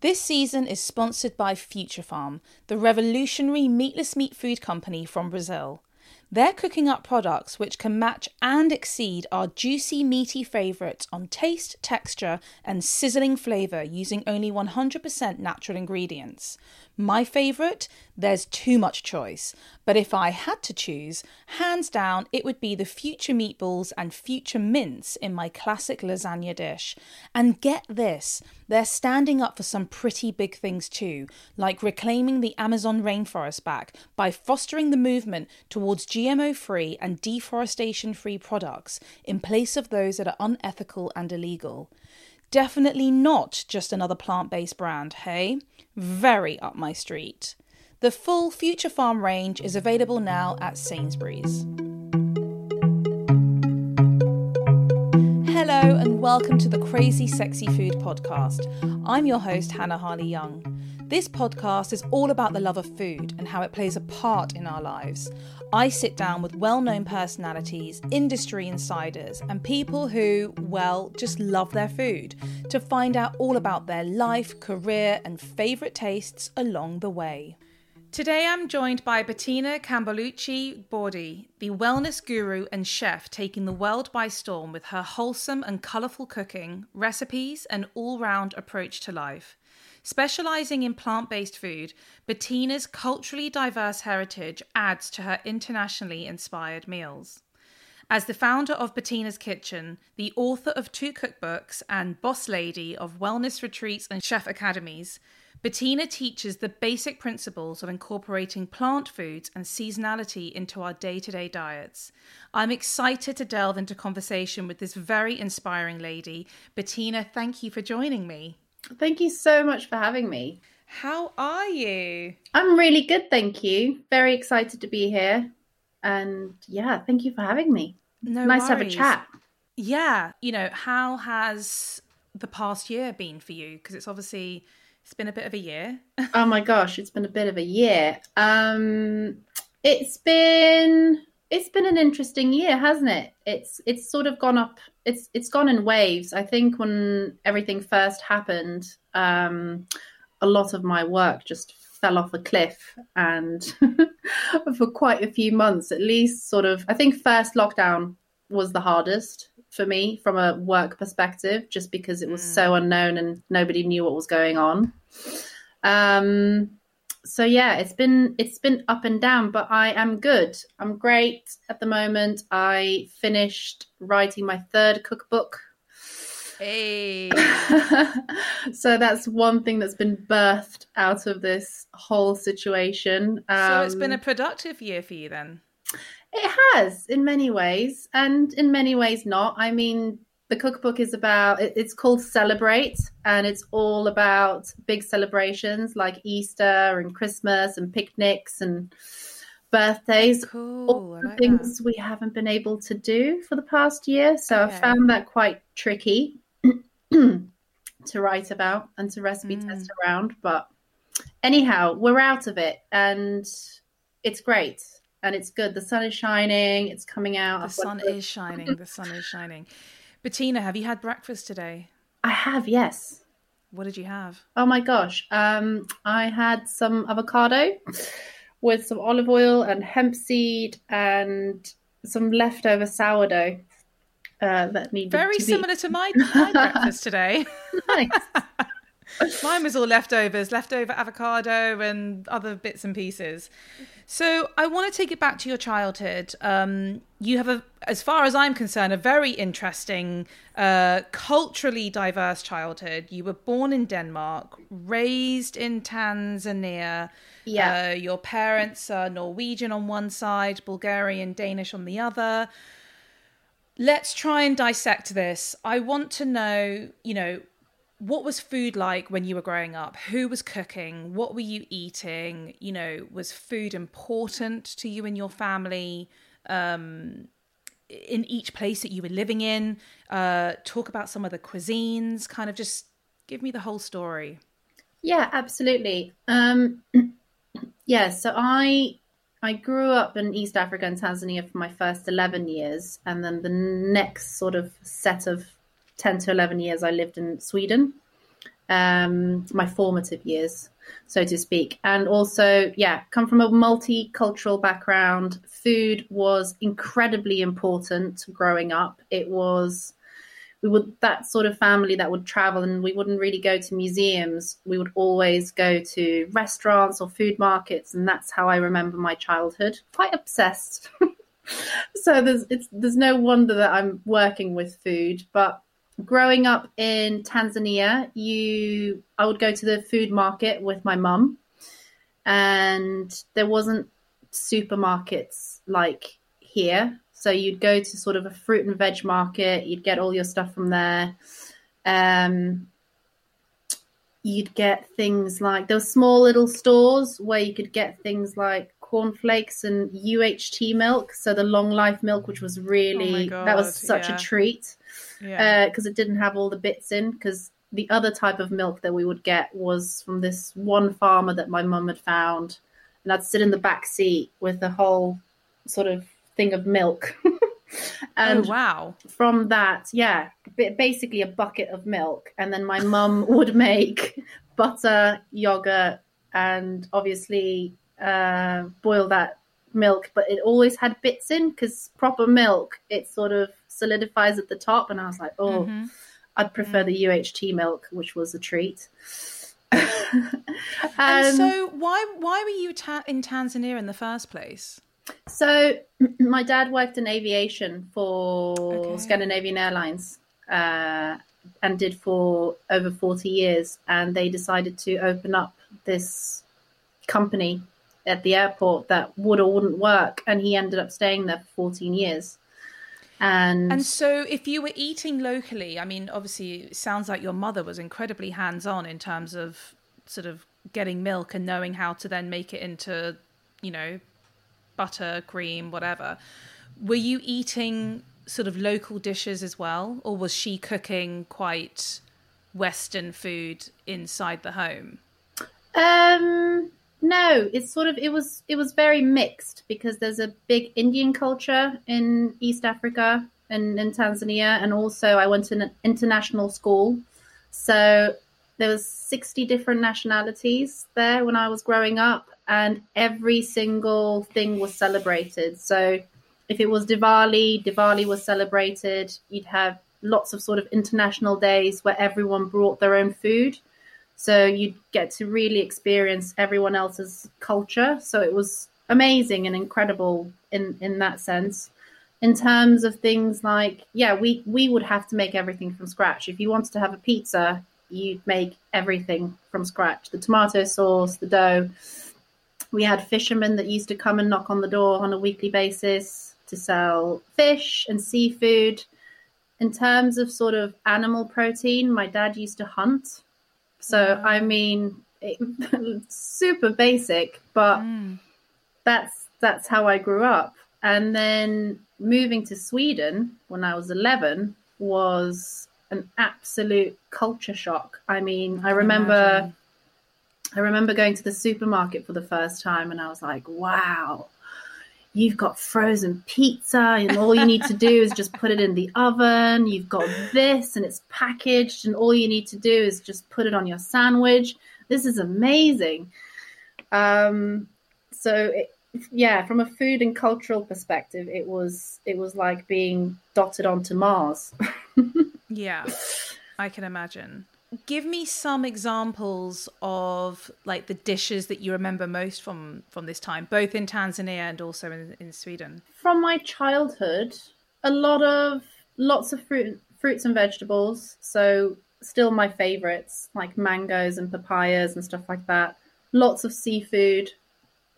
This season is sponsored by Future Farm, the revolutionary meatless meat food company from Brazil. They're cooking up products which can match and exceed our juicy, meaty favourites on taste, texture, and sizzling flavour using only 100% natural ingredients. My favourite? There's too much choice. But if I had to choose, hands down, it would be the future meatballs and future mince in my classic lasagna dish. And get this, they're standing up for some pretty big things too, like reclaiming the Amazon rainforest back by fostering the movement towards GMO free and deforestation free products in place of those that are unethical and illegal. Definitely not just another plant based brand, hey? Very up my street. The full Future Farm range is available now at Sainsbury's. Hello, and welcome to the Crazy Sexy Food Podcast. I'm your host, Hannah Harley Young. This podcast is all about the love of food and how it plays a part in our lives. I sit down with well known personalities, industry insiders, and people who, well, just love their food to find out all about their life, career, and favourite tastes along the way. Today I'm joined by Bettina Campolucci Bordi, the wellness guru and chef taking the world by storm with her wholesome and colourful cooking, recipes, and all round approach to life. Specializing in plant based food, Bettina's culturally diverse heritage adds to her internationally inspired meals. As the founder of Bettina's Kitchen, the author of two cookbooks, and boss lady of wellness retreats and chef academies, Bettina teaches the basic principles of incorporating plant foods and seasonality into our day to day diets. I'm excited to delve into conversation with this very inspiring lady. Bettina, thank you for joining me. Thank you so much for having me. How are you? I'm really good, thank you. Very excited to be here. And yeah, thank you for having me. No nice worries. to have a chat. Yeah, you know, how has the past year been for you? Because it's obviously it's been a bit of a year. oh my gosh, it's been a bit of a year. Um it's been it's been an interesting year, hasn't it? It's it's sort of gone up. It's it's gone in waves. I think when everything first happened, um, a lot of my work just fell off a cliff, and for quite a few months, at least, sort of. I think first lockdown was the hardest for me from a work perspective, just because it was mm. so unknown and nobody knew what was going on. Um, so yeah, it's been it's been up and down, but I am good. I'm great at the moment. I finished writing my third cookbook. Hey. so that's one thing that's been birthed out of this whole situation. Um, so it's been a um, productive year for you then. It has in many ways, and in many ways not. I mean, the cookbook is about it's called celebrate and it's all about big celebrations like easter and christmas and picnics and birthdays cool. all like things that. we haven't been able to do for the past year so okay. i found that quite tricky to write about and to recipe mm. test around but anyhow we're out of it and it's great and it's good the sun is shining it's coming out the sun is shining the sun is shining Bettina, have you had breakfast today? I have, yes. What did you have? Oh my gosh. Um, I had some avocado with some olive oil and hemp seed and some leftover sourdough uh, that needed very to similar be... to my, my breakfast today. nice. Mine was all leftovers, leftover avocado and other bits and pieces. So I want to take it back to your childhood. Um, you have a, as far as I'm concerned, a very interesting, uh, culturally diverse childhood. You were born in Denmark, raised in Tanzania. Yeah. Uh, your parents are Norwegian on one side, Bulgarian, Danish on the other. Let's try and dissect this. I want to know, you know, what was food like when you were growing up? Who was cooking? What were you eating? You know, was food important to you and your family? Um, in each place that you were living in, uh, talk about some of the cuisines, kind of just give me the whole story. Yeah, absolutely. Um, yeah, so I I grew up in East Africa and Tanzania for my first eleven years, and then the next sort of set of 10 to 11 years I lived in Sweden. um, my formative years, so to speak. And also, yeah, come from a multicultural background. Food was incredibly important growing up. It was we would that sort of family that would travel and we wouldn't really go to museums we would always go to restaurants or food markets and that's how i remember my childhood quite obsessed so there's it's there's no wonder that i'm working with food but growing up in tanzania you i would go to the food market with my mum and there wasn't supermarkets like here so you'd go to sort of a fruit and veg market, you'd get all your stuff from there. Um, you'd get things like there were small little stores where you could get things like cornflakes and UHT milk, so the long life milk, which was really oh God, that was such yeah. a treat because yeah. uh, it didn't have all the bits in. Because the other type of milk that we would get was from this one farmer that my mum had found, and I'd sit in the back seat with the whole sort of thing of milk. and oh, wow. From that, yeah, basically a bucket of milk. And then my mum would make butter, yogurt, and obviously uh, boil that milk. But it always had bits in because proper milk, it sort of solidifies at the top. And I was like, oh, mm-hmm. I'd prefer mm. the UHT milk, which was a treat. and, and so, why why were you ta- in Tanzania in the first place? So my dad worked in aviation for okay. Scandinavian Airlines uh, and did for over 40 years. And they decided to open up this company at the airport that would or wouldn't work. And he ended up staying there for 14 years. And, and so if you were eating locally, I mean, obviously it sounds like your mother was incredibly hands on in terms of sort of getting milk and knowing how to then make it into, you know, butter, cream, whatever. Were you eating sort of local dishes as well, or was she cooking quite Western food inside the home? Um, no, it's sort of it was it was very mixed because there's a big Indian culture in East Africa and in Tanzania, and also I went to an international school, so there was 60 different nationalities there when I was growing up, and every single thing was celebrated. So if it was Diwali, Diwali was celebrated. You'd have lots of sort of international days where everyone brought their own food. So you'd get to really experience everyone else's culture. So it was amazing and incredible in, in that sense. In terms of things like, yeah, we, we would have to make everything from scratch. If you wanted to have a pizza, you'd make everything from scratch the tomato sauce, the dough, we had fishermen that used to come and knock on the door on a weekly basis to sell fish and seafood. In terms of sort of animal protein, my dad used to hunt. So, I mean, it, super basic, but mm. that's that's how I grew up. And then moving to Sweden when I was 11 was an absolute culture shock. I mean, I, I remember imagine. I remember going to the supermarket for the first time and I was like, wow, you've got frozen pizza and all you need to do is just put it in the oven. You've got this and it's packaged and all you need to do is just put it on your sandwich. This is amazing. Um, so it, yeah, from a food and cultural perspective, it was it was like being dotted onto Mars. yeah, I can imagine give me some examples of like the dishes that you remember most from from this time both in tanzania and also in, in sweden. From my childhood a lot of lots of fruit fruits and vegetables so still my favorites like mangoes and papayas and stuff like that. Lots of seafood.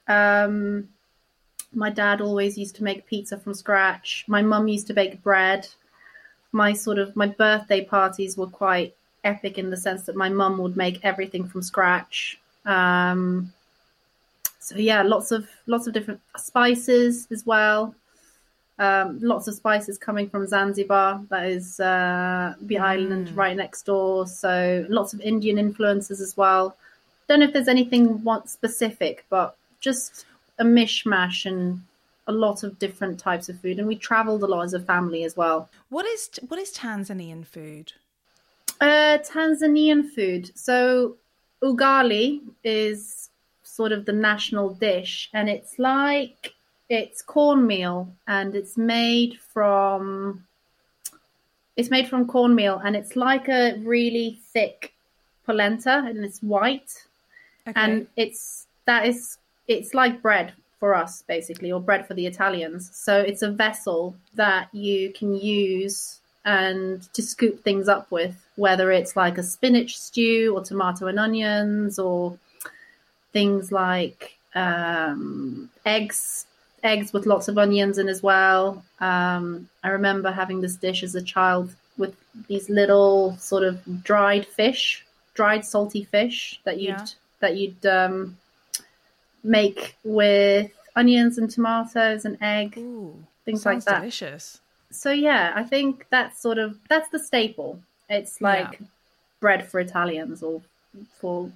Um my dad always used to make pizza from scratch. My mum used to bake bread. My sort of my birthday parties were quite epic in the sense that my mum would make everything from scratch. Um, so yeah, lots of lots of different spices as well. Um, lots of spices coming from Zanzibar, that is uh, the mm. island right next door. So lots of Indian influences as well. Don't know if there's anything one specific, but just a mishmash and a lot of different types of food. And we travelled a lot as a family as well. What is what is Tanzanian food? Uh, Tanzanian food. So ugali is sort of the national dish, and it's like it's cornmeal, and it's made from it's made from cornmeal, and it's like a really thick polenta, and it's white, Okay. and it's that is it's like bread for us basically or bread for the italians so it's a vessel that you can use and to scoop things up with whether it's like a spinach stew or tomato and onions or things like um, eggs eggs with lots of onions in as well um, i remember having this dish as a child with these little sort of dried fish dried salty fish that you'd Yeah. that you'd um, make with onions and tomatoes and egg, Ooh, things like that. delicious. So yeah, I think that's sort of that's the staple. It's like bread for Italians or for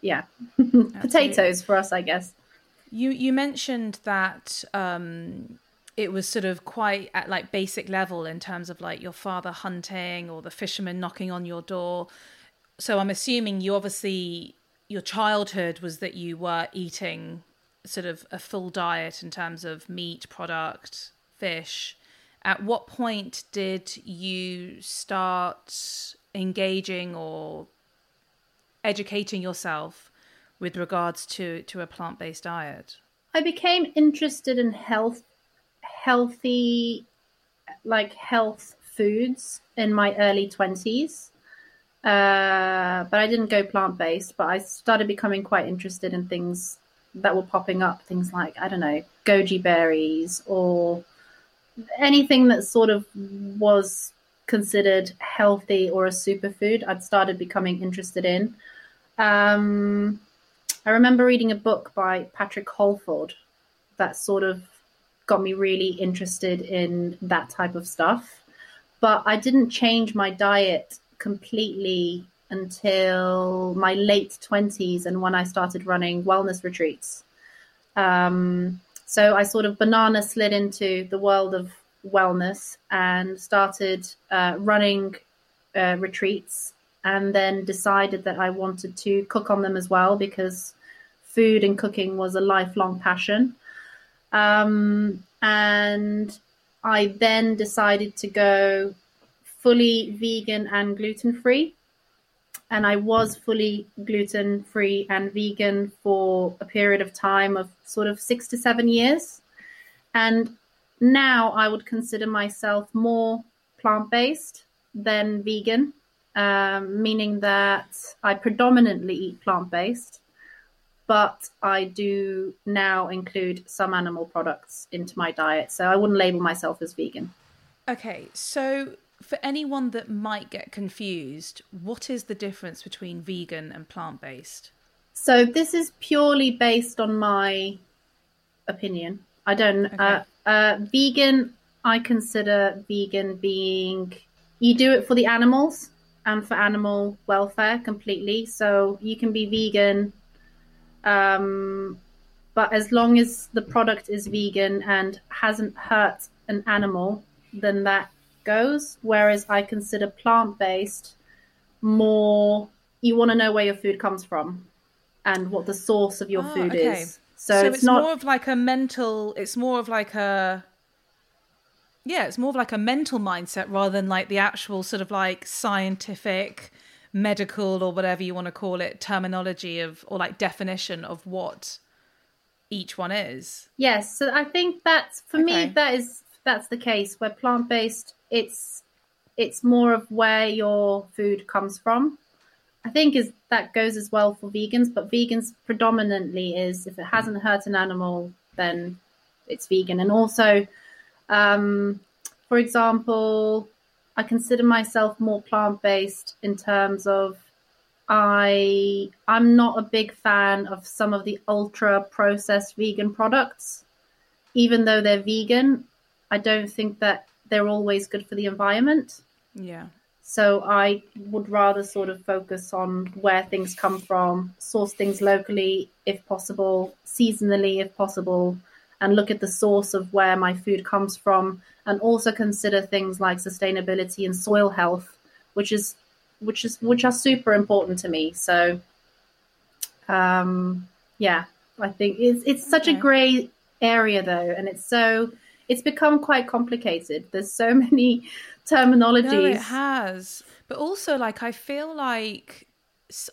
yeah, potatoes for us, I guess. You you mentioned that um, it was sort of quite at like basic level in terms of like your father hunting or the fisherman knocking on your door. So I'm assuming you obviously your childhood was that you were eating sort of a full diet in terms of meat product, fish. At what point did you start engaging or educating yourself with regards to to a plant-based diet? I became interested in health, healthy, like health foods in my early twenties. Uh, but I didn't go plant based. But I started becoming quite interested in things that were popping up, things like I don't know, goji berries or anything that sort of was considered healthy or a superfood. I'd started becoming interested in. Um, I remember reading a book by Patrick Holford that sort of got me really interested in that type of stuff. But I didn't change my diet completely until my late 20s and when I started running wellness retreats. Um, so I sort of banana slid into the world of wellness and started uh, running uh, retreats and then decided that I wanted to cook on them as well because food and cooking was a lifelong passion. Um, and I then decided to go fully vegan and gluten free. And I was fully gluten free and vegan for a period of time of sort of six to seven years. And now I would consider myself more plant based than vegan, um, meaning that I predominantly eat plant based, but I do now include some animal products into my diet. So I wouldn't label myself as vegan. Okay, so for anyone that might get confused, what is the difference between vegan and plant-based? So this is purely based on my opinion. I don't. Okay. Uh, uh, vegan, I consider vegan being you do it for the animals and for animal welfare completely. So you can be vegan, um, but as long as the product is vegan and hasn't hurt an animal, then that goes. Whereas I consider plant based more. You want to know where your food comes from and what the source of your Ah, food okay. is. So, it's, not more of like a mental. It's more of like a. Yeah, it's more of like a mental mindset rather than like the actual sort of like scientific, medical or whatever you want to call it terminology of or like definition of what each one is. Yes, so I think that's for Okay. me that is that's the case where plant based it's it's more of where your food comes from. I think is that goes as well for vegans, but vegans predominantly is if it hasn't hurt an animal, then it's vegan. And also, um, for example, I consider myself more plant based in terms of I I'm not a big fan of some of the ultra processed vegan products. Even though they're vegan, I don't think that they're always good for the environment. Yeah. So I would rather sort of focus on where things come from, source things locally if possible, seasonally if possible, and look at the source of where my food comes from, and also consider things like sustainability and soil health, which is which is which are super important to me. So, um, yeah, I think it's it's such okay. a grey area though, and it's so it's become quite complicated. There's so many terminologies. No, it has, but also like I feel like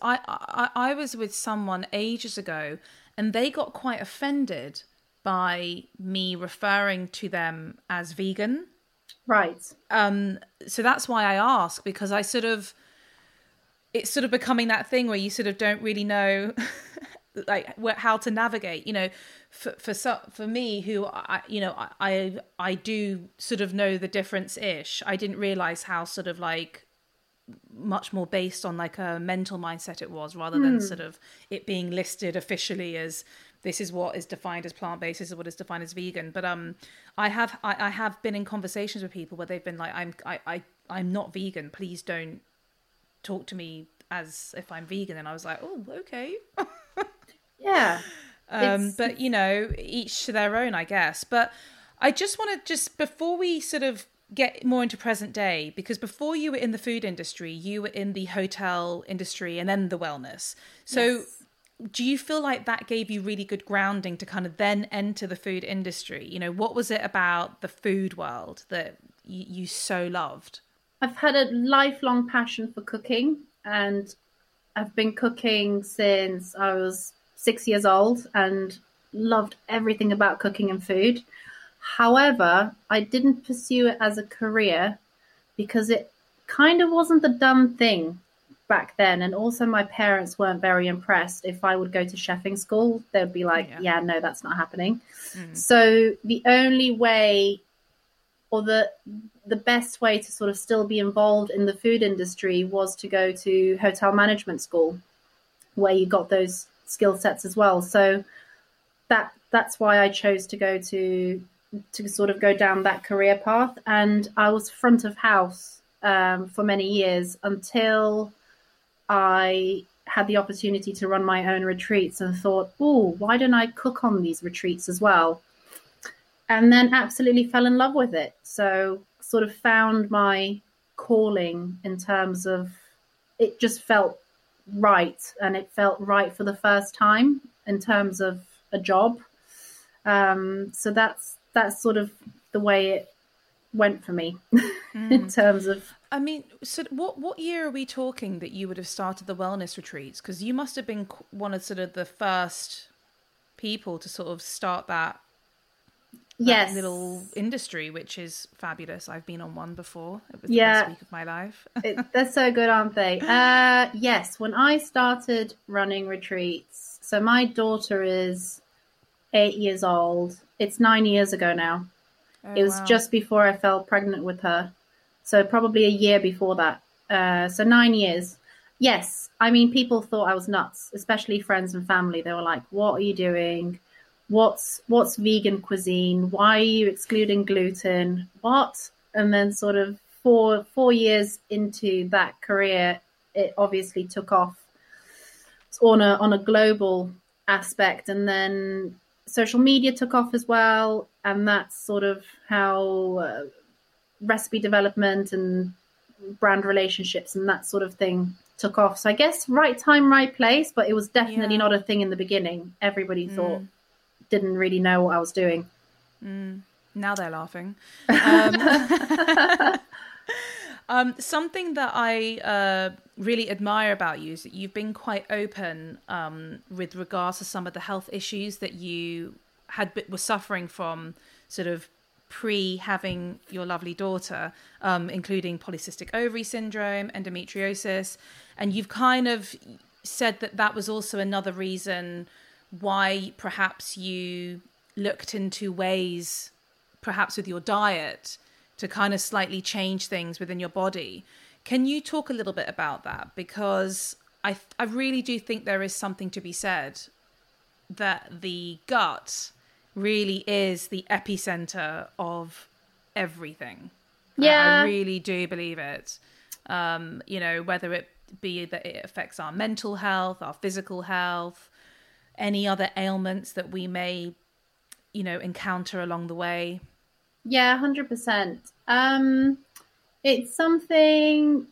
I, I I was with someone ages ago, and they got quite offended by me referring to them as vegan. Right. Um. So that's why I ask because I sort of it's sort of becoming that thing where you sort of don't really know like how to navigate you know for for for me who i you know i i do sort of know the difference ish i didn't realize how sort of like much more based on like a mental mindset it was rather than mm. sort of it being listed officially as this is what is defined as plant-based this is what is defined as vegan. But um i have I, I have been in conversations with people where they've been like i'm i, I i'm not vegan. Please don't talk to me as if i'm vegan. And i was like oh okay Yeah. Um, but you know, each to their own, I guess. But I just want to just before we sort of get more into present day, because before you were in the food industry, you were in the hotel industry and then the wellness. So. Yes. Do you feel like that gave you really good grounding to kind of then enter the food industry? You know, what was it about the food world that you, you so loved? I've had a lifelong passion for cooking and I've been cooking since I was six years old and loved everything about cooking and food. However, I didn't pursue it as a career because it kind of wasn't the done thing back then. And also, my parents weren't very impressed if I would go to chefing school. They'd be like, yeah, yeah no, that's not happening. Mm. So, the only way or the the best way to sort of still be involved in the food industry was to go to hotel management school where you got those skill sets as well. So that that's why I chose to go to to sort of go down that career path. And I was front of house um, for many years until I had the opportunity to run my own retreats and thought, oh, why don't I cook on these retreats as well? And then absolutely fell in love with it. So sort of found my calling in terms of it just felt right and it felt right for the first time in terms of a job. Um, so that's that's sort of the way it went for me mm. in terms of I mean, so what what year are we talking that you would have started the wellness retreats? Because you must have been one of sort of the first people to sort of start that yes. little industry, which is fabulous. I've been on one before. It was yeah. the best week of my life. it, they're so good, aren't they? Uh, yes, when I started running retreats, so my daughter is eight years old. It's nine years ago now. Oh, it was wow. just before I fell pregnant with her. So probably a year before that. Uh, so nine years. Yes, I mean, people thought I was nuts, especially friends and family. They were like, "What are you doing? What's what's vegan cuisine? Why are you excluding gluten? What? And then sort of four four years into that career, it obviously took off on a on a global aspect, and then social media took off as well, and that's sort of how uh, recipe development and brand relationships and that sort of thing took off. So I guess right time, right place, but it was definitely yeah. not a thing in the beginning. Everybody mm. thought didn't really know what I was doing. Mm, now they're laughing. Um, um, something that I uh, really admire about you is that you've been quite open um, with regards to some of the health issues that you had were suffering from, sort of pre having your lovely daughter, um, including polycystic ovary syndrome, endometriosis, and you've kind of said that that was also another reason why perhaps you looked into ways, perhaps with your diet, to kind of slightly change things within your body. Can you talk a little bit about that? Because I, I really do think there is something to be said that the gut really is the epicenter of everything. Yeah. I, I really do believe it. Um, you know, whether it be that it affects our mental health, our physical health, any other ailments that we may, you know, encounter along the way? Yeah, 100%. um. It's something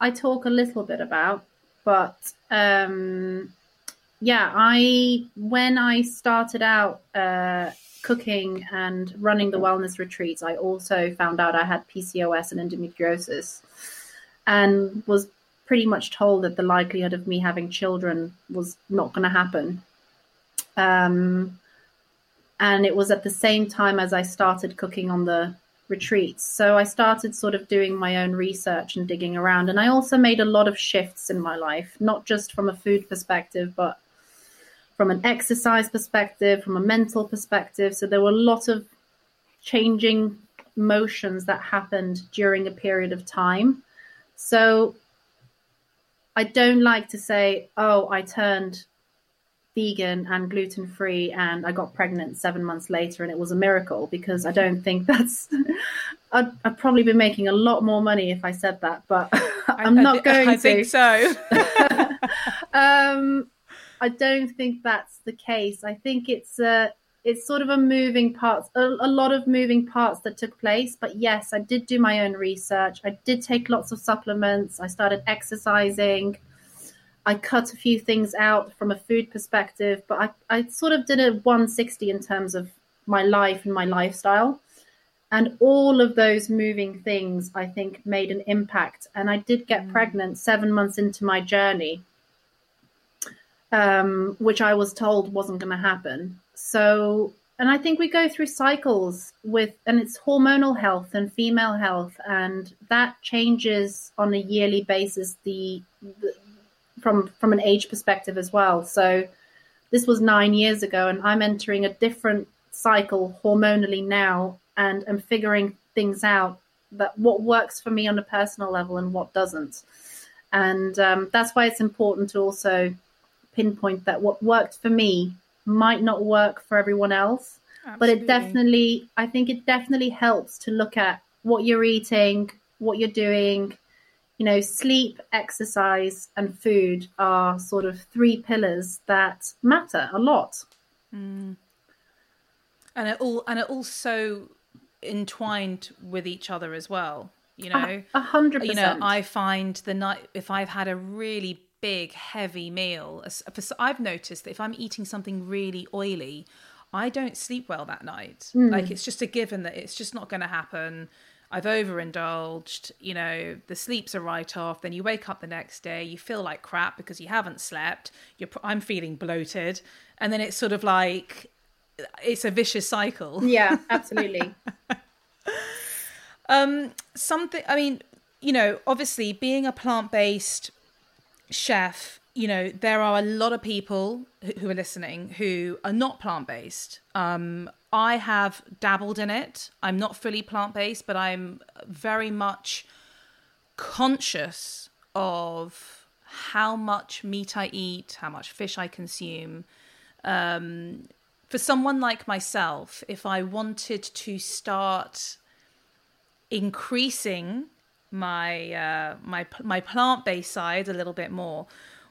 I talk a little bit about, but um, yeah, I when I started out uh, cooking and running the wellness retreats, I also found out I had PCOS and endometriosis, and was pretty much told that the likelihood of me having children was not going to happen. Um, and it was at the same time as I started cooking on the retreats. So I started sort of doing my own research and digging around. And I also made a lot of shifts in my life, not just from a food perspective, but from an exercise perspective, from a mental perspective. So there were a lot of changing motions that happened during a period of time. So I don't like to say, oh, I turned vegan and gluten free and I got pregnant seven months later and it was a miracle because I don't think that's I'd, I'd probably be making a lot more money if I said that, but I'm I, not I, going I to. think so. um, I don't think that's the case. I think it's a it's sort of a moving parts, a, a lot of moving parts that took place. But yes, I did do my own research. I did take lots of supplements. I started exercising. I cut a few things out from a food perspective, but I, I sort of did a 160 in terms of my life and my lifestyle. And all of those moving things, I think, made an impact. And I did get Mm. pregnant seven months into my journey, um, which I was told wasn't going to happen. So, and I think we go through cycles with, and it's hormonal health and female health, and that changes on a yearly basis. The, the from from an age perspective as well. So, this was nine years ago, and I'm entering a different cycle hormonally now, and I'm figuring things out that what works for me on a personal level and what doesn't. And um, that's why it's important to also pinpoint that what worked for me might not work for everyone else. But it definitely, I think it definitely helps to look at what you're eating, what you're doing. You know, sleep, exercise, and food are sort of three pillars that matter a lot. Mm. and it all and it also entwined with each other as well. You know, A hundred you know. I find the night if I've had a really big heavy meal, I've noticed that if I'm eating something really oily, I don't sleep well that night. Like it's just a given that it's just not going to happen. I've overindulged, you know, the sleeps are right off. Then you wake up the next day, you feel like crap because you haven't slept. You're, I'm feeling bloated, and then it's sort of like it's a vicious cycle. yeah, absolutely. Um, something. I mean, you know, obviously, being a plant-based chef, you know, there are a lot of people who- are listening who are not plant-based. Um, I have dabbled in it. I'm not fully plant-based, but I'm very much conscious of how much meat I eat, how much fish I consume. Um, for someone like myself, if I wanted to start increasing my uh, my my plant based side a little bit more,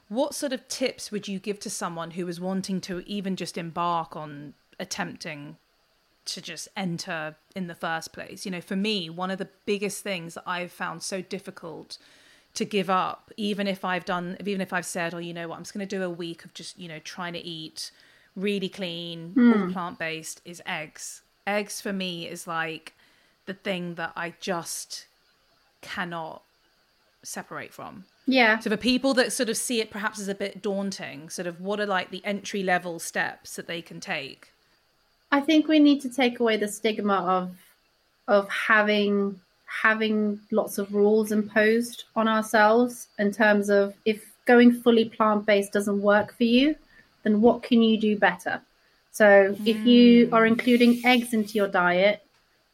what sort of tips would you give to someone who is wanting to even just embark on attempting to just enter in the first place? You know, for me, one of the biggest things that I've found so difficult to give up, even if I've done, even if I've said, oh, you know what, I'm just going to do a week of just, you know, trying to eat really clean, all plant based, is eggs. Eggs for me is like the thing that I just cannot separate from. Yeah. So for people that sort of see it perhaps as a bit daunting, sort of what are like the entry level steps that they can take? I think we need to take away the stigma of of having having lots of rules imposed on ourselves in terms of if going fully plant based doesn't work for you, then what can you do better? So if you hmm. are including eggs into your diet,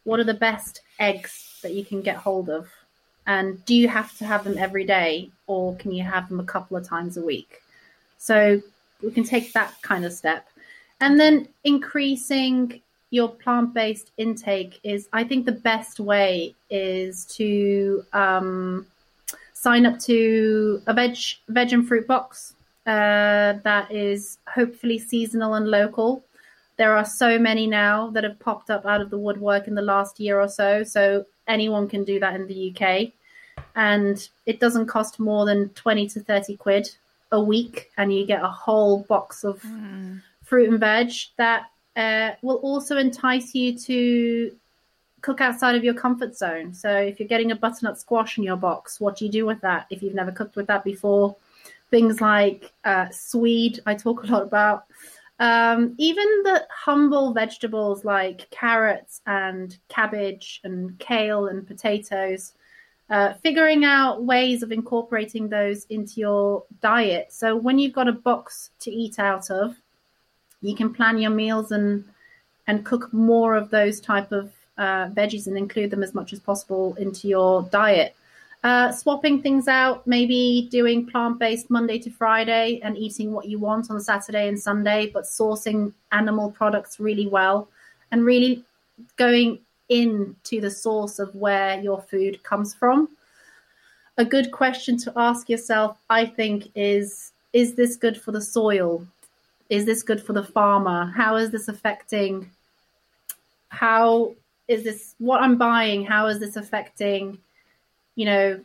what are the best eggs that you can get hold of? And do you have to have them every day or can you have them a couple of times a week? So we can take that kind of step. And then increasing your plant based intake is, I think, the best way is to um, sign up to a veg, veg and fruit box uh, that is hopefully seasonal and local. There are so many now that have popped up out of the woodwork in the last year or so. So anyone can do that in the UK. And it doesn't cost more than 20 to 30 quid a week and you get a whole box of mm. fruit and veg that uh, will also entice you to cook outside of your comfort zone. So if you're getting a butternut squash in your box, what do you do with that if you've never cooked with that before? Things like uh, swede, I talk a lot about. Um, even the humble vegetables like carrots and cabbage and kale and potatoes, uh, figuring out ways of incorporating those into your diet. So when you've got a box to eat out of, you can plan your meals and and cook more of those type of uh, veggies and include them as much as possible into your diet. Uh, swapping things out, maybe doing plant based Monday to Friday and eating what you want on Saturday and Sunday, but sourcing animal products really well and really going into the source of where your food comes from. A good question to ask yourself, I think, is Is this good for the soil? Is this good for the farmer? How is this affecting? How is this what I'm buying? How is this affecting, you know,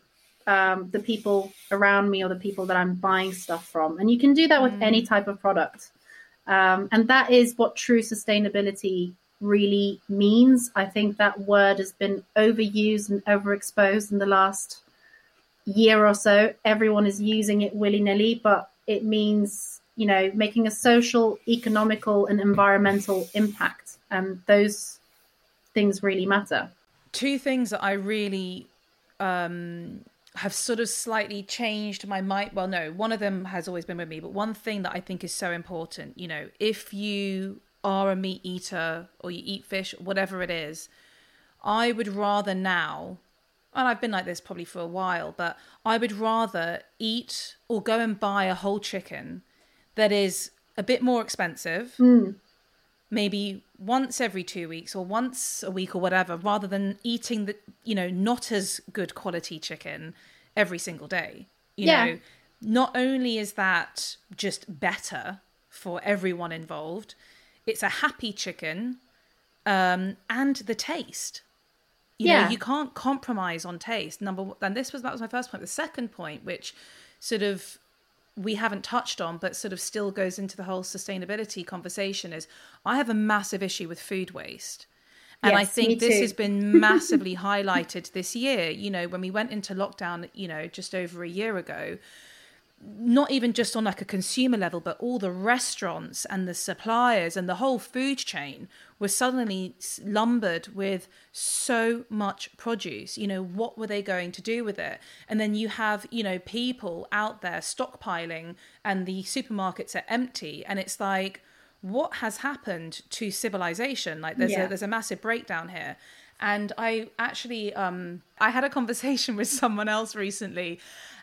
um, the people around me or the people that I'm buying stuff from? And you can do that with mm. any type of product. Um, and that is what true sustainability really means. I think that word has been overused and overexposed in the last year or so. Everyone is using it willy nilly, but it means, you know, making a social, economical, and environmental impact. And those things really matter. Two things that I really um, have sort of slightly changed my mind. Well, no, one of them has always been with me, but one thing that I think is so important, you know, if you are a meat eater or you eat fish, whatever it is, I would rather now, and I've been like this probably for a while, but I would rather eat or go and buy a whole chicken that is a bit more expensive. Mm maybe once every two weeks or once a week or whatever, rather than eating the, you know, not as good quality chicken every single day. You yeah. know, not only is that just better for everyone involved, it's a happy chicken um, and the taste. You yeah. know, you can't compromise on taste. Number one, and this was that was my first point. The second point, which sort of we haven't touched on, but sort of still goes into the whole sustainability conversation is I have a massive issue with food waste. And yes, I think this has been massively highlighted this year. You know, when we went into lockdown, you know, just over a year ago, not even just on like a consumer level, but all the restaurants and the suppliers and the whole food chain were suddenly lumbered with so much produce. You know, what were they going to do with it? And then you have, you know, people out there stockpiling and the supermarkets are empty. And it's like, what has happened to civilization? Like there's yeah. a there's a massive breakdown here. And I actually um I had a conversation with someone else recently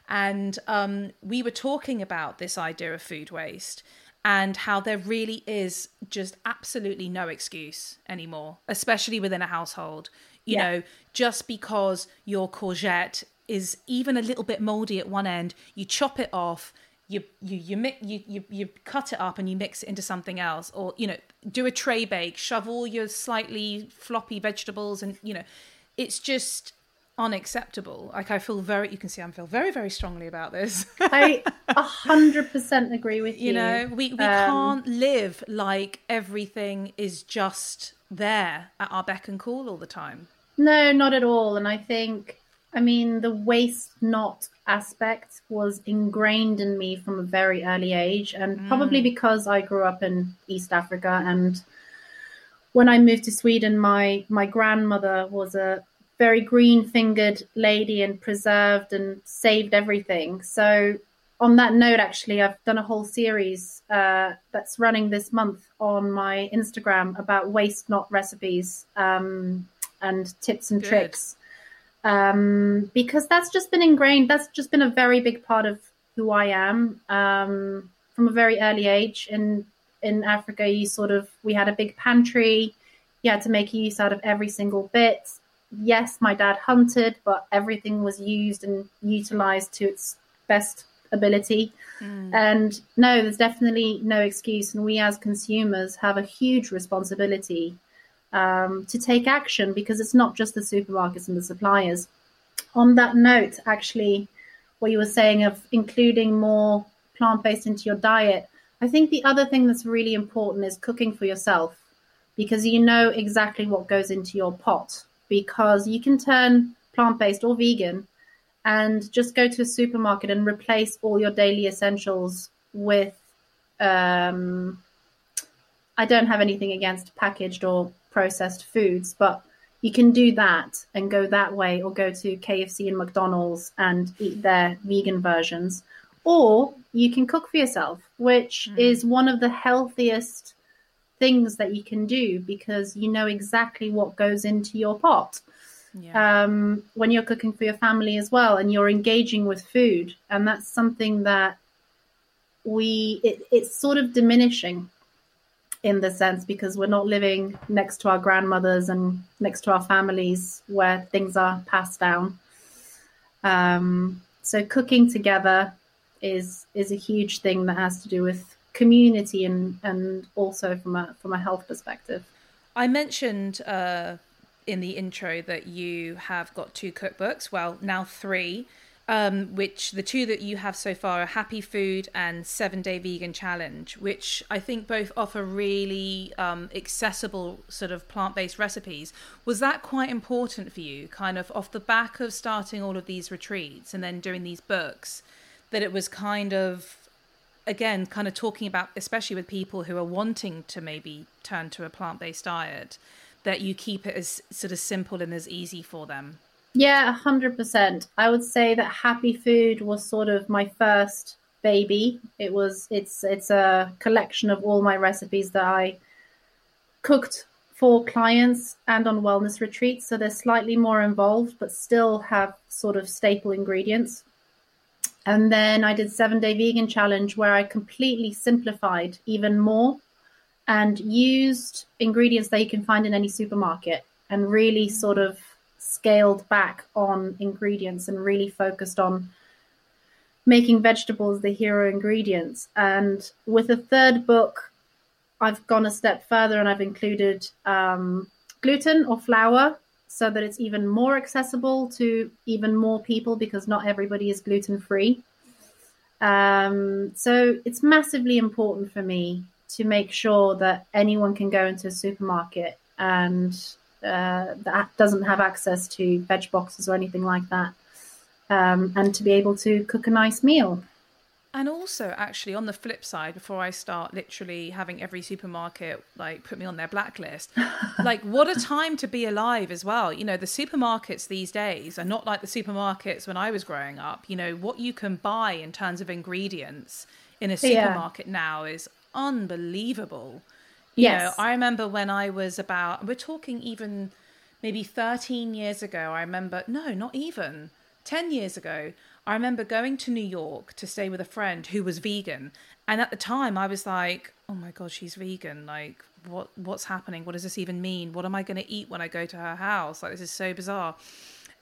and um, we were talking about this idea of food waste and how there really is just absolutely no excuse anymore, especially within a household. You yeah. know, just because your courgette is even a little bit moldy at one end, you chop it off, you you you, mix, you you you cut it up and you mix it into something else, or you know, do a tray bake, shove all your slightly floppy vegetables, and you know, it's just unacceptable. Like I feel very, you can see I feel very, very strongly about this. I a hundred percent agree with you. You know, we, we um, can't live like everything is just there at our beck and call all the time. No, not at all. And I think, I mean, the waste not aspect was ingrained in me from a very early age, and mm. probably because I grew up in East Africa and when I moved to Sweden, my my grandmother was a very green fingered lady and preserved and saved everything. So, on that note, actually, I've done a whole series uh, that's running this month on my Instagram about waste not recipes um, and tips and Good. tricks. Um, because that's just been ingrained, that's just been a very big part of who I am um, from a very early age. In, in Africa, you sort of, we had a big pantry, you had to make use out of every single bit yes, my dad hunted, but everything was used and utilized to its best ability. Mm. And no, there's definitely no excuse. And we as consumers have a huge responsibility um, to take action because it's not just the supermarkets and the suppliers. on that note, actually, what you were saying of including more plant based into your diet, I think the other thing that's really important is cooking for yourself because you know exactly what goes into your pot. Because you can turn plant based or vegan and just go to a supermarket and replace all your daily essentials with. Um, I don't have anything against packaged or processed foods, but you can do that and go that way or go to KFC and McDonald's and eat their vegan versions. Or you can cook for yourself, which mm. is one of the healthiest things that you can do because you know exactly what goes into your pot. Yeah. Um, when you're cooking for your family as well and you're engaging with food. And that's something that we, it, it's sort of diminishing in the sense because we're not living next to our grandmothers and next to our families where things are passed down. Um, so cooking together is is a huge thing that has to do with community and and also from a from a health perspective. I mentioned uh, in the intro that you have got two cookbooks. Well, now three um, which the two that you have so far are Happy Food and Seven Day Vegan Challenge, which I think both offer really um, accessible sort of plant based recipes. Was that quite important for you, kind of off the back of starting all of these retreats and then doing these books, that it was kind of, again, kind of talking about, especially with people who are wanting to maybe turn to a plant based diet, that you keep it as sort of simple and as easy for them? Yeah, hundred percent. I would say that Happy Food was sort of my first baby. It was it's it's a collection of all my recipes that I cooked for clients and on wellness retreats. So they're slightly more involved, but still have sort of staple ingredients. And then I did seven day vegan challenge where I completely simplified even more and used ingredients that you can find in any supermarket and really sort of scaled back on ingredients and really focused on making vegetables the hero ingredients. And with a third book, I've gone a step further and I've included um, gluten or flour so that it's even more accessible to even more people because not everybody is gluten free. Um, so it's massively important for me to make sure that anyone can go into a supermarket and uh, that doesn't have access to veg boxes or anything like that, um, and to be able to cook a nice meal. And also, actually, on the flip side, before I start literally having every supermarket like put me on their blacklist, like what a time to be alive as well. You know, the supermarkets these days are not like the supermarkets when I was growing up. You know, what you can buy in terms of ingredients in a supermarket yeah. now is unbelievable. You yes. know, I remember when I was about, we're talking even maybe 13 years ago. I remember, no, not even 10 years ago. I remember going to New York to stay with a friend who was vegan. And at the time, I was like, oh my God, she's vegan. Like, what what's happening? What does this even mean? What am I going to eat when I go to her house? Like, this is so bizarre.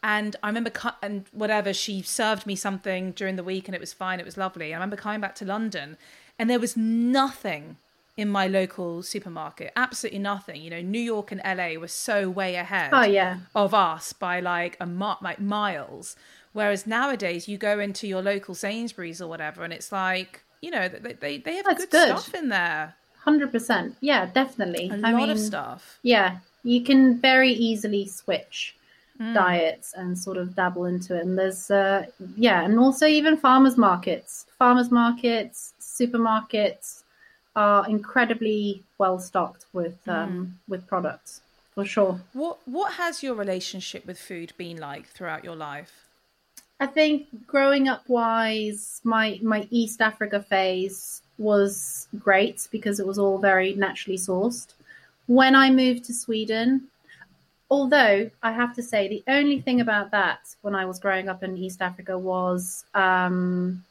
And I remember, cu- and whatever, she served me something during the week and it was fine. It was lovely. I remember coming back to London and there was nothing in my local supermarket. Absolutely nothing. You know, New York and LA were so way ahead oh, yeah. of us by like a mi- like miles. Whereas nowadays you go into your local Sainsbury's or whatever and it's like, you know, they they, they have good, good, stuff in there. 100%. Yeah, definitely. A I lot mean, of stuff. Yeah. You can very easily switch mm. diets and sort of dabble into it. And there's, uh, yeah, and also even farmers markets, farmers markets, supermarkets, are incredibly well stocked with um, mm. with products for sure. What what has your relationship with food been like throughout your life? I think growing up wise, my my East Africa phase was great because it was all very naturally sourced. When I moved to Sweden, although I have to say the only thing about that when I was growing up in East Africa was um,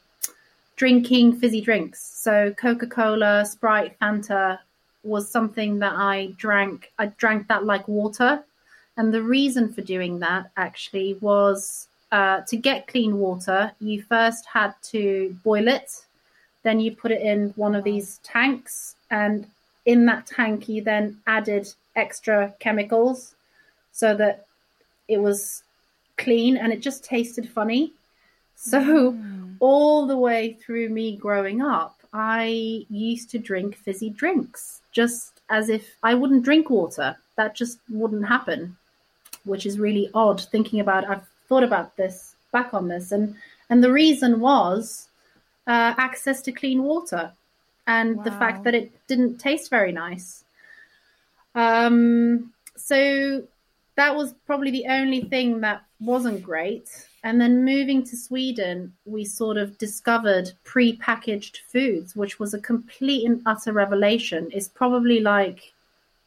drinking fizzy drinks. So Coca Cola, Sprite, Fanta was something that I drank. I drank that like water. And the reason for doing that actually was uh, to get clean water, you first had to boil it. Then you put it in one of these tanks. And in that tank, you then added extra chemicals so that it was clean and it just tasted funny. So mm. all the way through me growing up, I used to drink fizzy drinks just as if I wouldn't drink water. That just wouldn't happen, which is really odd thinking about. I've thought about this back on this, and and the reason was uh, access to clean water and wow. the fact that it didn't taste very nice. Um, so that was probably the only thing that wasn't great. And then moving to Sweden, we sort of discovered pre-packaged foods, which was a complete and utter revelation. It's probably like,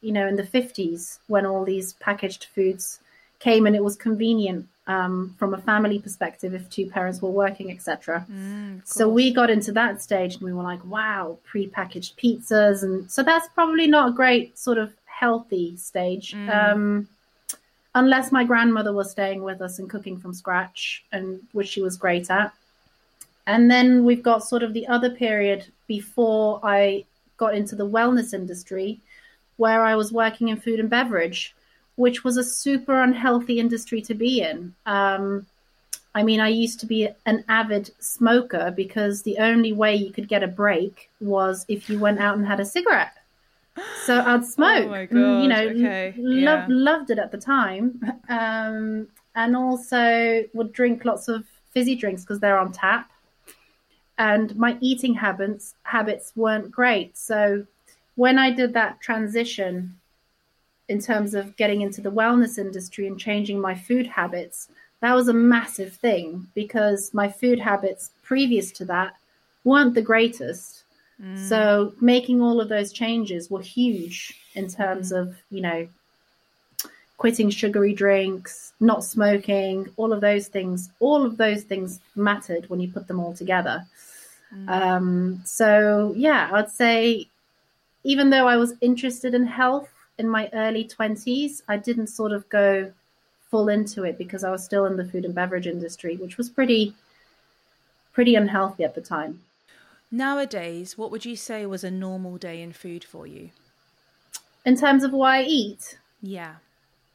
you know, in the 50s when all these packaged foods came and it was convenient um, from a family perspective if two parents were working, etc. Mm, so we got into that stage and we were like, wow, pre-packaged pizzas, and so that's probably not a great sort of healthy stage. Mm. Um, unless my grandmother was staying with us and cooking from scratch, and which she was great at. And then we've got sort of the other period before I got into the wellness industry, where I was working in food and beverage which was a super unhealthy industry to be in. Um, I mean, I used to be an avid smoker because the only way you could get a break was if you went out and had a cigarette. So I'd smoke. Oh my God. You know, okay. lo- yeah. loved it at the time. Um, and also would drink lots of fizzy drinks because they're on tap. And my eating habits habits weren't great. So when I did that transition in terms of getting into the wellness industry and changing my food habits, that was a massive thing because my food habits previous to that weren't the greatest. Mm. So making all of those changes were huge in terms mm. of, you know, quitting sugary drinks, not smoking, all of those things, all of those things mattered when you put them all together. Mm. Um, so yeah, I'd say even though I was interested in health, in my early 20s, I didn't sort of go full into it because I was still in the food and beverage industry, which was pretty pretty unhealthy at the time. Nowadays, what would you say was a normal day in food for you? In terms of what I eat? Yeah.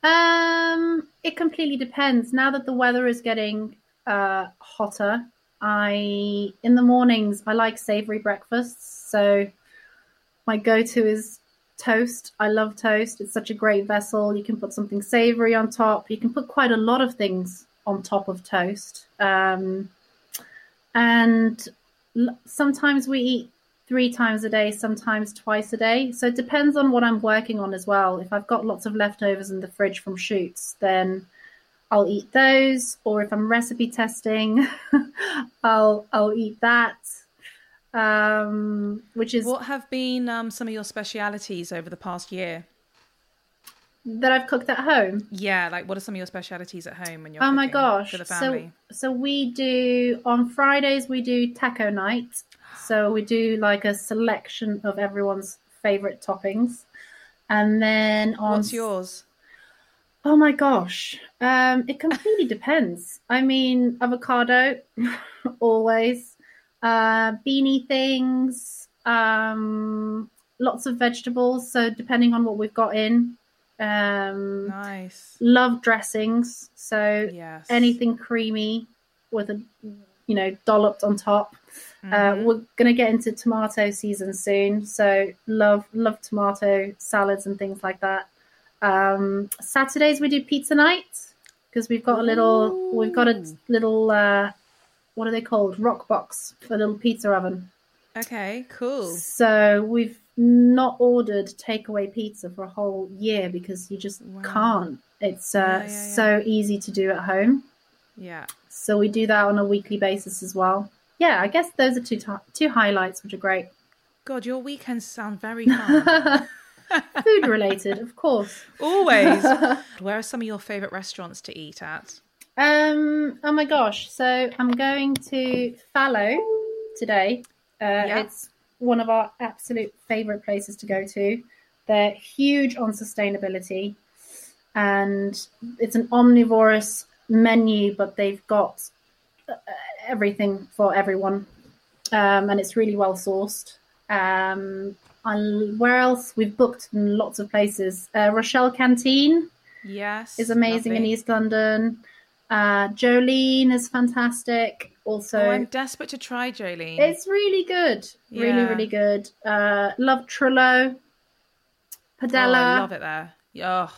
Um, it completely depends. Now that the weather is getting uh, hotter, I in the mornings I like savory breakfasts. So my go-to is toast. I love toast. It's such a great vessel. You can put something savory on top. You can put quite a lot of things on top of toast. Um, and sometimes we eat three times a day, sometimes twice a day. So it depends on what I'm working on as well. If I've got lots of leftovers in the fridge from shoots, then I'll eat those. Or if I'm recipe testing, I'll I'll eat that um, which is what have been um, some of your specialities over the past year that I've cooked at home. Yeah, like what are some of your specialities at home when you're? Oh my gosh! For the family? So, so we do on Fridays we do taco night. So we do like a selection of everyone's favorite toppings, and then on what's yours? Oh my gosh, um, it completely depends. I mean, avocado, always uh, beanie things, um, lots of vegetables. So depending on what we've got in. Um, nice. Love dressings. So yes. anything creamy with a, you know, dolloped on top. Uh, mm-hmm. Uh, we're going to get into tomato season soon. So love, love tomato salads and things like that. Um, Saturdays we do pizza night because we've got a little, Ooh. we've got a little, uh, what are they called? Roccbox, for a little pizza oven. Okay, cool. So we've not ordered takeaway pizza for a whole year because you just wow. can't. It's uh, yeah, yeah, yeah. so easy to do at home. Yeah. So we do that on a weekly basis as well. Yeah, I guess those are two t- two highlights, which are great. God, your weekends sound very fun. Food related, of course. Always. Where are some of your favorite restaurants to eat at? Um. Oh my gosh. So I'm going to Fallow today. Uh, yeah. It's one of our absolute favorite places to go to. They're huge on sustainability, and it's an omnivorous menu, but they've got uh, everything for everyone, um, and it's really well sourced. Um, and where else? We've booked in lots of places. Uh, Rochelle Canteen, yes, is amazing lovely. in East London. Uh, Jolene is fantastic. Also, Oh, I'm desperate to try Jolene. it's really good. Really, Yeah. really good. Uh, love Trullo, oh, Padella, I love it there. Oh,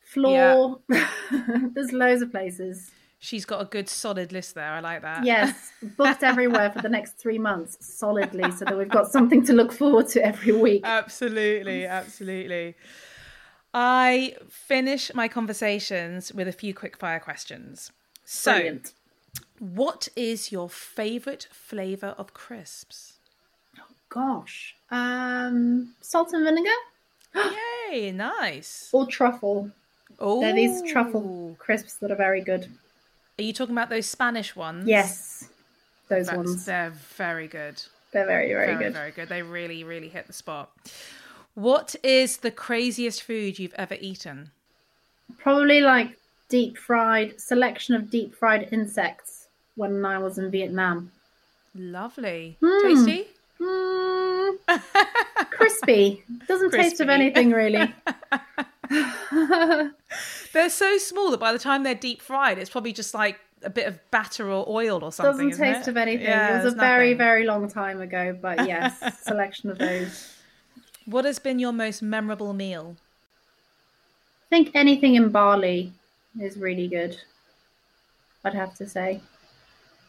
Flor. There's loads of places. she's got a good solid list there. I like that. Yes, booked everywhere for the next three months solidly, so that we've got something to look forward to every week. absolutely, absolutely. I finish my conversations with a few quick fire questions. So, Brilliant. What is your favorite flavor of crisps? Gosh, um, salt and vinegar Yay, nice. or truffle. Oh, They're these truffle crisps that are very good. Are you talking about those Spanish ones? Yes, those That's- ones. They're very good. They're very, very, very, good. very good. They really, really hit the spot. What is the craziest food you've ever eaten? Probably like deep fried selection of deep fried insects when I was in Vietnam. Lovely. Mm. Tasty? Mm, crispy. Doesn't taste of anything really. They're so small that by the time they're deep fried, it's probably just like a bit of batter or oil or something. Doesn't taste it? of anything. Yeah, it was a very, very long time ago, but yes, selection of those. What has been your most memorable meal? I think anything in Bali is really good. I'd have to say.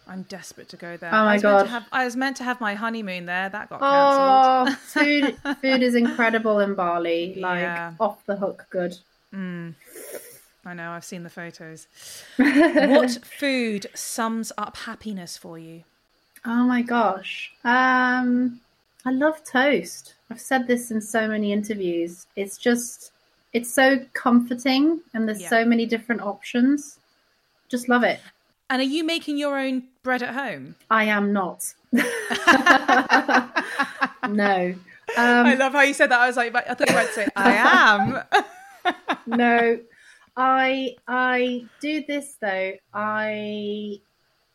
I'm desperate to go there. Oh my I was Meant God. to have, I was meant to have my honeymoon there. That got cancelled. Oh, food! Food is incredible in Bali. Like Yeah. off the hook, good. I know. I've seen the photos. what food sums up happiness for you? Oh my gosh. Um, I love toast. I've said this in so many interviews. It's just, it's so comforting, and there's Yeah. so many different options. Just love it. And are you making your own bread at home? I am not. no. I Um, love how you said that. I was like, I thought you were to say, I am. no. I I do this though. I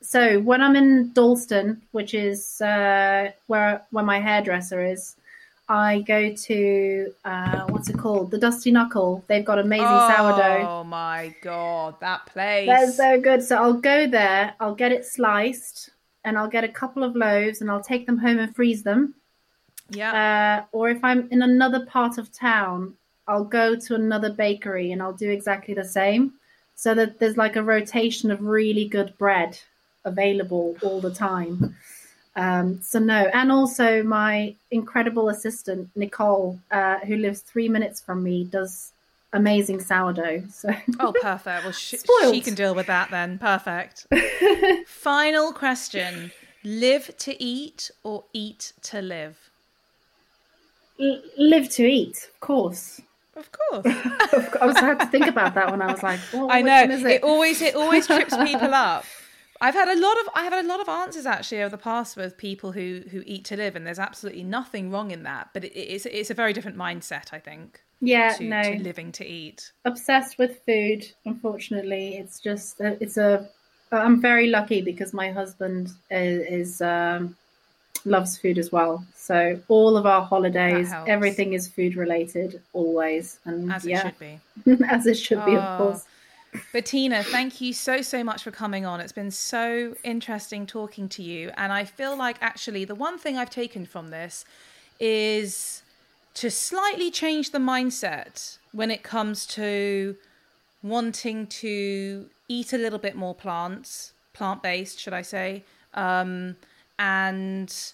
so when I'm in Dalston, which is uh, where where my hairdresser is, I go to uh, what's it called? The Dusty Knuckle. They've got amazing sourdough. Oh my god, that place. They're so good. So I'll go there. I'll get it sliced, and I'll get a couple of loaves, and I'll take them home and freeze them. yeah. Uh, or if I'm in another part of town, I'll go to another bakery and I'll do exactly the same. So that there's like a rotation of really good bread available all the time. Um, so no, and also my incredible assistant Nicole, uh, who lives three minutes from me, does amazing sourdough. So oh, perfect. Well, sh- Spoiled. she can deal with that then. Perfect. Final question Live to eat or eat to live? L- live to eat, of course. Of course. I was- I had to think about that when I was like, oh, I know it? it? always it always trips people up. I've had a lot of I have had a lot of answers actually over the past with people who who eat to live, and there's absolutely nothing wrong in that. But it, it's it's a very different mindset, I think, yeah, to, no. to living to eat. obsessed with food. Unfortunately, it's just it's a. I'm very lucky because my husband is, is um, loves food as well. So all of our holidays, everything is food related always, and As it should be. as it should be, Oh. of course. Bettina, thank you so, so much for coming on. It's been so interesting talking to you. And I feel like actually the one thing I've taken from this is to slightly change the mindset when it comes to wanting to eat a little bit more plants, plant based, should I say, um, and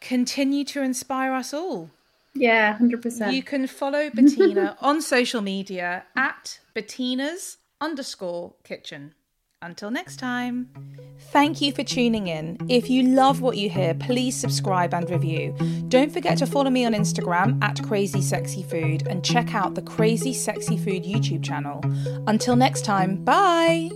continue to inspire us all. Yeah, hundred percent. You can follow Bettina on social media at Bettina's underscore kitchen. Until next time. Thank you for tuning in. If you love what you hear, please subscribe and review. Don't forget to follow me on Instagram at Crazy Sexy Food and check out the Crazy Sexy Food YouTube channel. Until next time, bye.